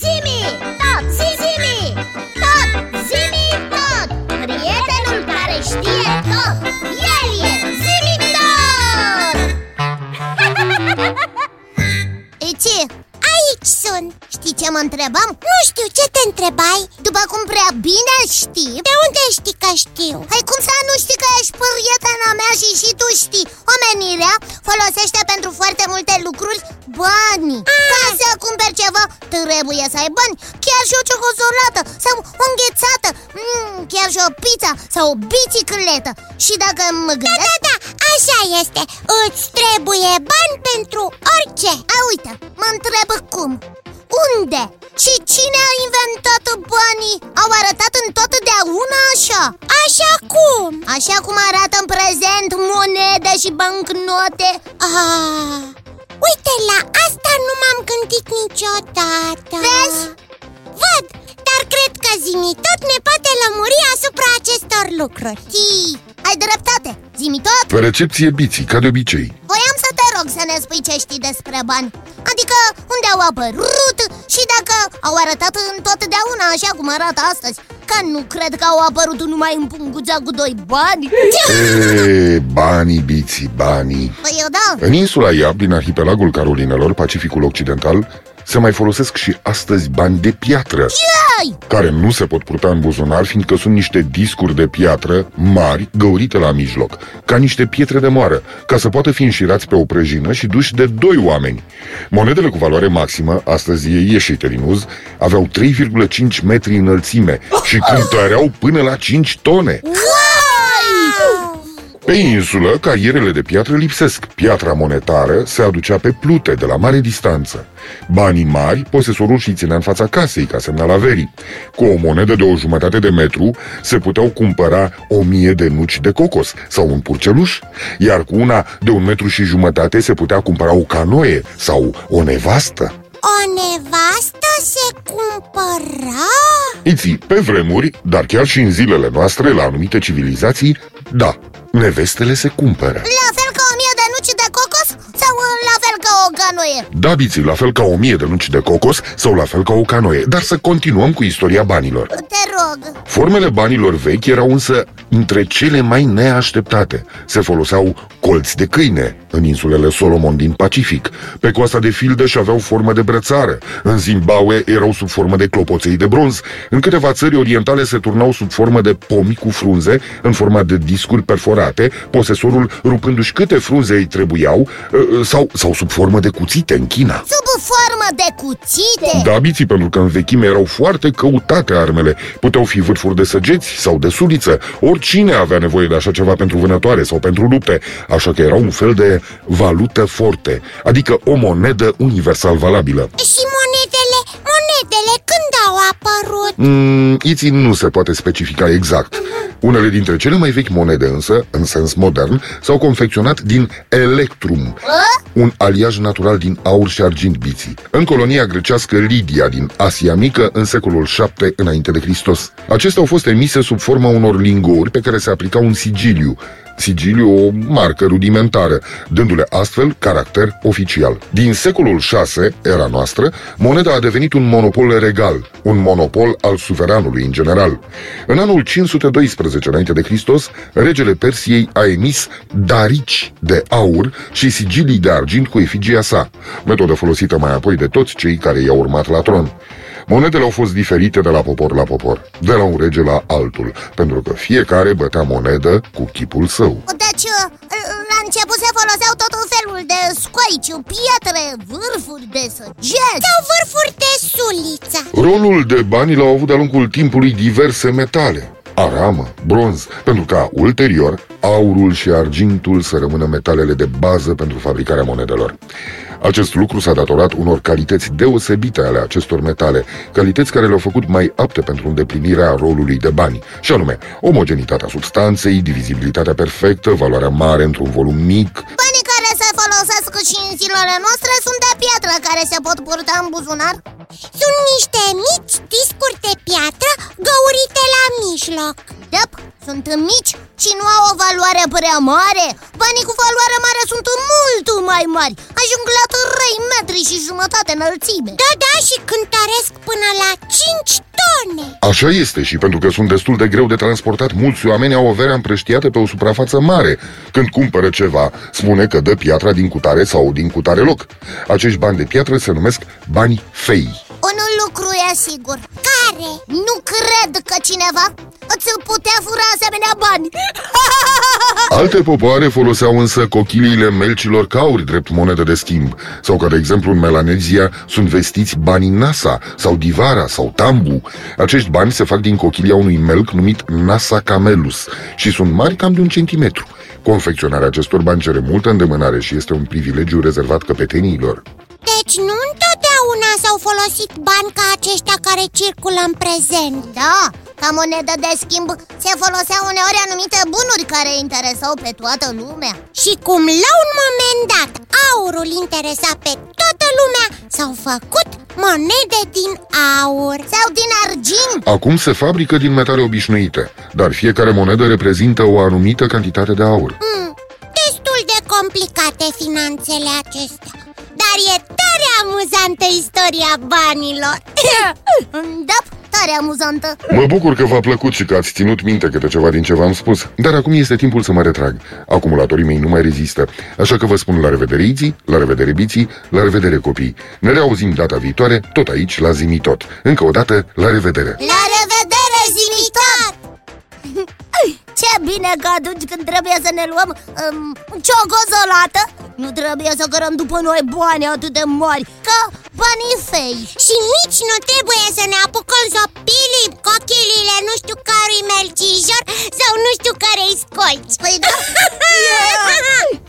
Zimi, tot, zi, zimi, tot, zimi, tot. Prietenul care știe tot, el e zimi tot. Ici, Aici sunt știi ce mă întrebam? Nu știu, ce te întrebai? După cum prea bine știi De unde știi că știu? Hai cum să nu știi că ești prietena mea și și tu știi Omenirea folosește pentru foarte multe lucruri banii Ah. Ca să cumperi ceva trebuie să ai bani Chiar și o ciocolată sau o înghețată mm, Chiar și o pizza sau o bicicletă Și dacă mă Da, gândesc da, da, așa este Îți trebuie bani pentru orice A, uite, mă întreb cum Unde? Și cine a inventat banii? Au arătat întotdeauna așa? Așa cum? Așa cum arată în prezent monede și bancnote. Ah, uite, la asta nu m-am gândit niciodată. Vezi? Văd, dar cred că zimi tot ne poate lămuri asupra acestor lucruri. Tii, ai dreptate, zi tot. Pe recepție biții, ca de obicei. Voiam să te rog să ne spui ce știi despre bani Adică unde au apărut și dacă au arătat întotdeauna așa cum arată astăzi. Că nu cred că au apărut numai în punguța cu doi bani. E, banii biții, banii. Păi eu da. În insula Iab, din arhipelagul Carolinelor, Pacificul Occidental Se mai folosesc și astăzi bani de piatră Ai! Care nu se pot purta în buzunar Fiindcă sunt niște discuri de piatră mari Găurite la mijloc Ca niște pietre de moară Ca să poată fi înșirați pe o prăjină și duși de doi oameni. Monedele cu valoare maximă Astăzi e ieșite din uz Aveau 3,5 metri înălțime Și cântăreau până la 5 tone Pe insulă, carierele de piatră lipsesc. Piatra monetară se aducea pe plute de la mare distanță. Banii mari, posesorul și ținea în fața casei ca semnal averii. Cu o monedă de o jumătate de metru se puteau cumpăra o mie de nuci de cocos sau un purceluș, iar cu una de un metru și jumătate se putea cumpăra o canoe sau o nevastă. O nevastă se cumpăra? Iții, pe vremuri, dar chiar și în zilele noastre, la anumite civilizații, da, nevestele se cumpără. La fel ca o canoie? Da, biții, la fel ca o mie de nuci de cocos sau la fel ca o canoe, dar să continuăm cu istoria banilor. Te rog Formele banilor vechi erau însă între cele mai neașteptate. Se foloseau colți de câine în insulele Solomon din Pacific. Pe coasta de Fildeș aveau formă de brățară. În Zimbabwe erau sub formă de clopoței de bronz. În câteva țări orientale se turnau sub formă de pomi cu frunze, în forma de discuri perforate, posesorul rupându-și câte frunze îi trebuiau, ă, sau, sau sub formă de cuțite în China. Sub formă de cuțite Da, biții, pentru că în vechime erau foarte căutate armele. Puteau fi vârfuri de săgeți sau de suliță. Oricine avea nevoie de așa ceva pentru vânătoare sau pentru lupte. Așa că era un fel de valută forte, adică o monedă universal valabilă. Și monedele, monedele când au apărut? Mm, iții nu se poate specifica exact. Unele dintre cele mai vechi monede însă, în sens modern, s-au confecționat din electrum, un aliaj natural din aur și argint biții. În colonia grecească Lidia din Asia Mică, în secolul 7 înainte de Hristos. Acestea au fost emise sub forma unor linguri pe care se aplica un sigiliu, sigiliu o marcă rudimentară, dându-le astfel caracter oficial. Din secolul 6, era noastră, moneda a devenit un monopol regal, un monopol al suveranului în general. În anul 512 înainte de Hristos, regele Persiei a emis darici de aur și sigilii de argint cu efigia sa, metodă folosită mai apoi de toți cei care i-au urmat la tron. Monedele au fost diferite de la popor la popor, de la un rege la altul, pentru că fiecare bătea monedă cu chipul său. Deci, la început se foloseau tot felul de scoici, pietre, vârfuri de săgeți Sau vârfuri de suliță Rolul de bani l-au avut de-a lungul timpului diverse metale, aramă, bronz, pentru ca ulterior aurul și argintul să rămână metalele de bază pentru fabricarea monedelor. Acest lucru s-a datorat unor calități deosebite ale acestor metale, calități care le-au făcut mai apte pentru îndeplinirea rolului de bani, și anume omogenitatea substanței, divizibilitatea perfectă, valoarea mare într-un volum mic, Banii care se folosesc și în zilele noastre sunt de piatră care se pot purta în buzunar. Sunt niște mici discuri de piatră găurite la mijloc. Dep, sunt mici și nu au o valoare prea mare. Banii cu valoare mare sunt mult mai mari Ajung la 3 metri și jumătate înălțime Da, da, și cântăresc până la 5 tone Așa este și pentru că sunt destul de greu de transportat, mulți oameni au averea împrăștiată pe o suprafață mare. Când cumpără ceva, spune că dă piatra din cutare sau din cutare loc. Acești bani de piatră se numesc bani fei. Un lucru e sigur Care? Nu cred că cineva îți putea fura asemenea bani Alte popoare foloseau însă cochiliile melcilor cauri drept monedă de schimb. Sau că, de exemplu, în Melanezia sunt vestiți banii Nasa sau Divara sau Tambu. Acești bani se fac din cochilia unui melc numit Nasa Camelus Și sunt mari cam de un centimetru. Confecționarea acestor bani cere multă îndemânare și este un privilegiu rezervat căpeteniilor. Deci nu întotdeauna s-au folosit bani ca aceștia care circulă în prezent Da, ca monedă de schimb se foloseau uneori anumite bunuri care interesau pe toată lumea. Și cum la un moment dat aurul interesa pe toată lumea S-au făcut monede din aur. Sau din argint. Acum se fabrică din metale obișnuite Dar fiecare monedă reprezintă o anumită cantitate de aur. Hmm, Destul de complicate finanțele acestea Dar e tare amuzantă istoria banilor. Da, tare amuzantă. Mă bucur că v-a plăcut și că ați ținut minte câte ceva din ce v-am spus. Dar acum este timpul să mă retrag. Acumulatorii mei nu mai rezistă. Așa că vă spun la revedere Iții, la revedere Biții, la revedere copii. Ne reauzim data viitoare, tot aici la Zimitot Încă o dată, la revedere. La revedere, zimitat! Ce bine că atunci când trebuie să ne luăm um, ciocozolată Nu trebuie să cărăm după noi bani atât de mari Ca banii fei Și nici nu trebuie să ne apucăm să pilim cochilile nu știu care melcișor Sau nu știu care-i scolci. Păi da. Zimi!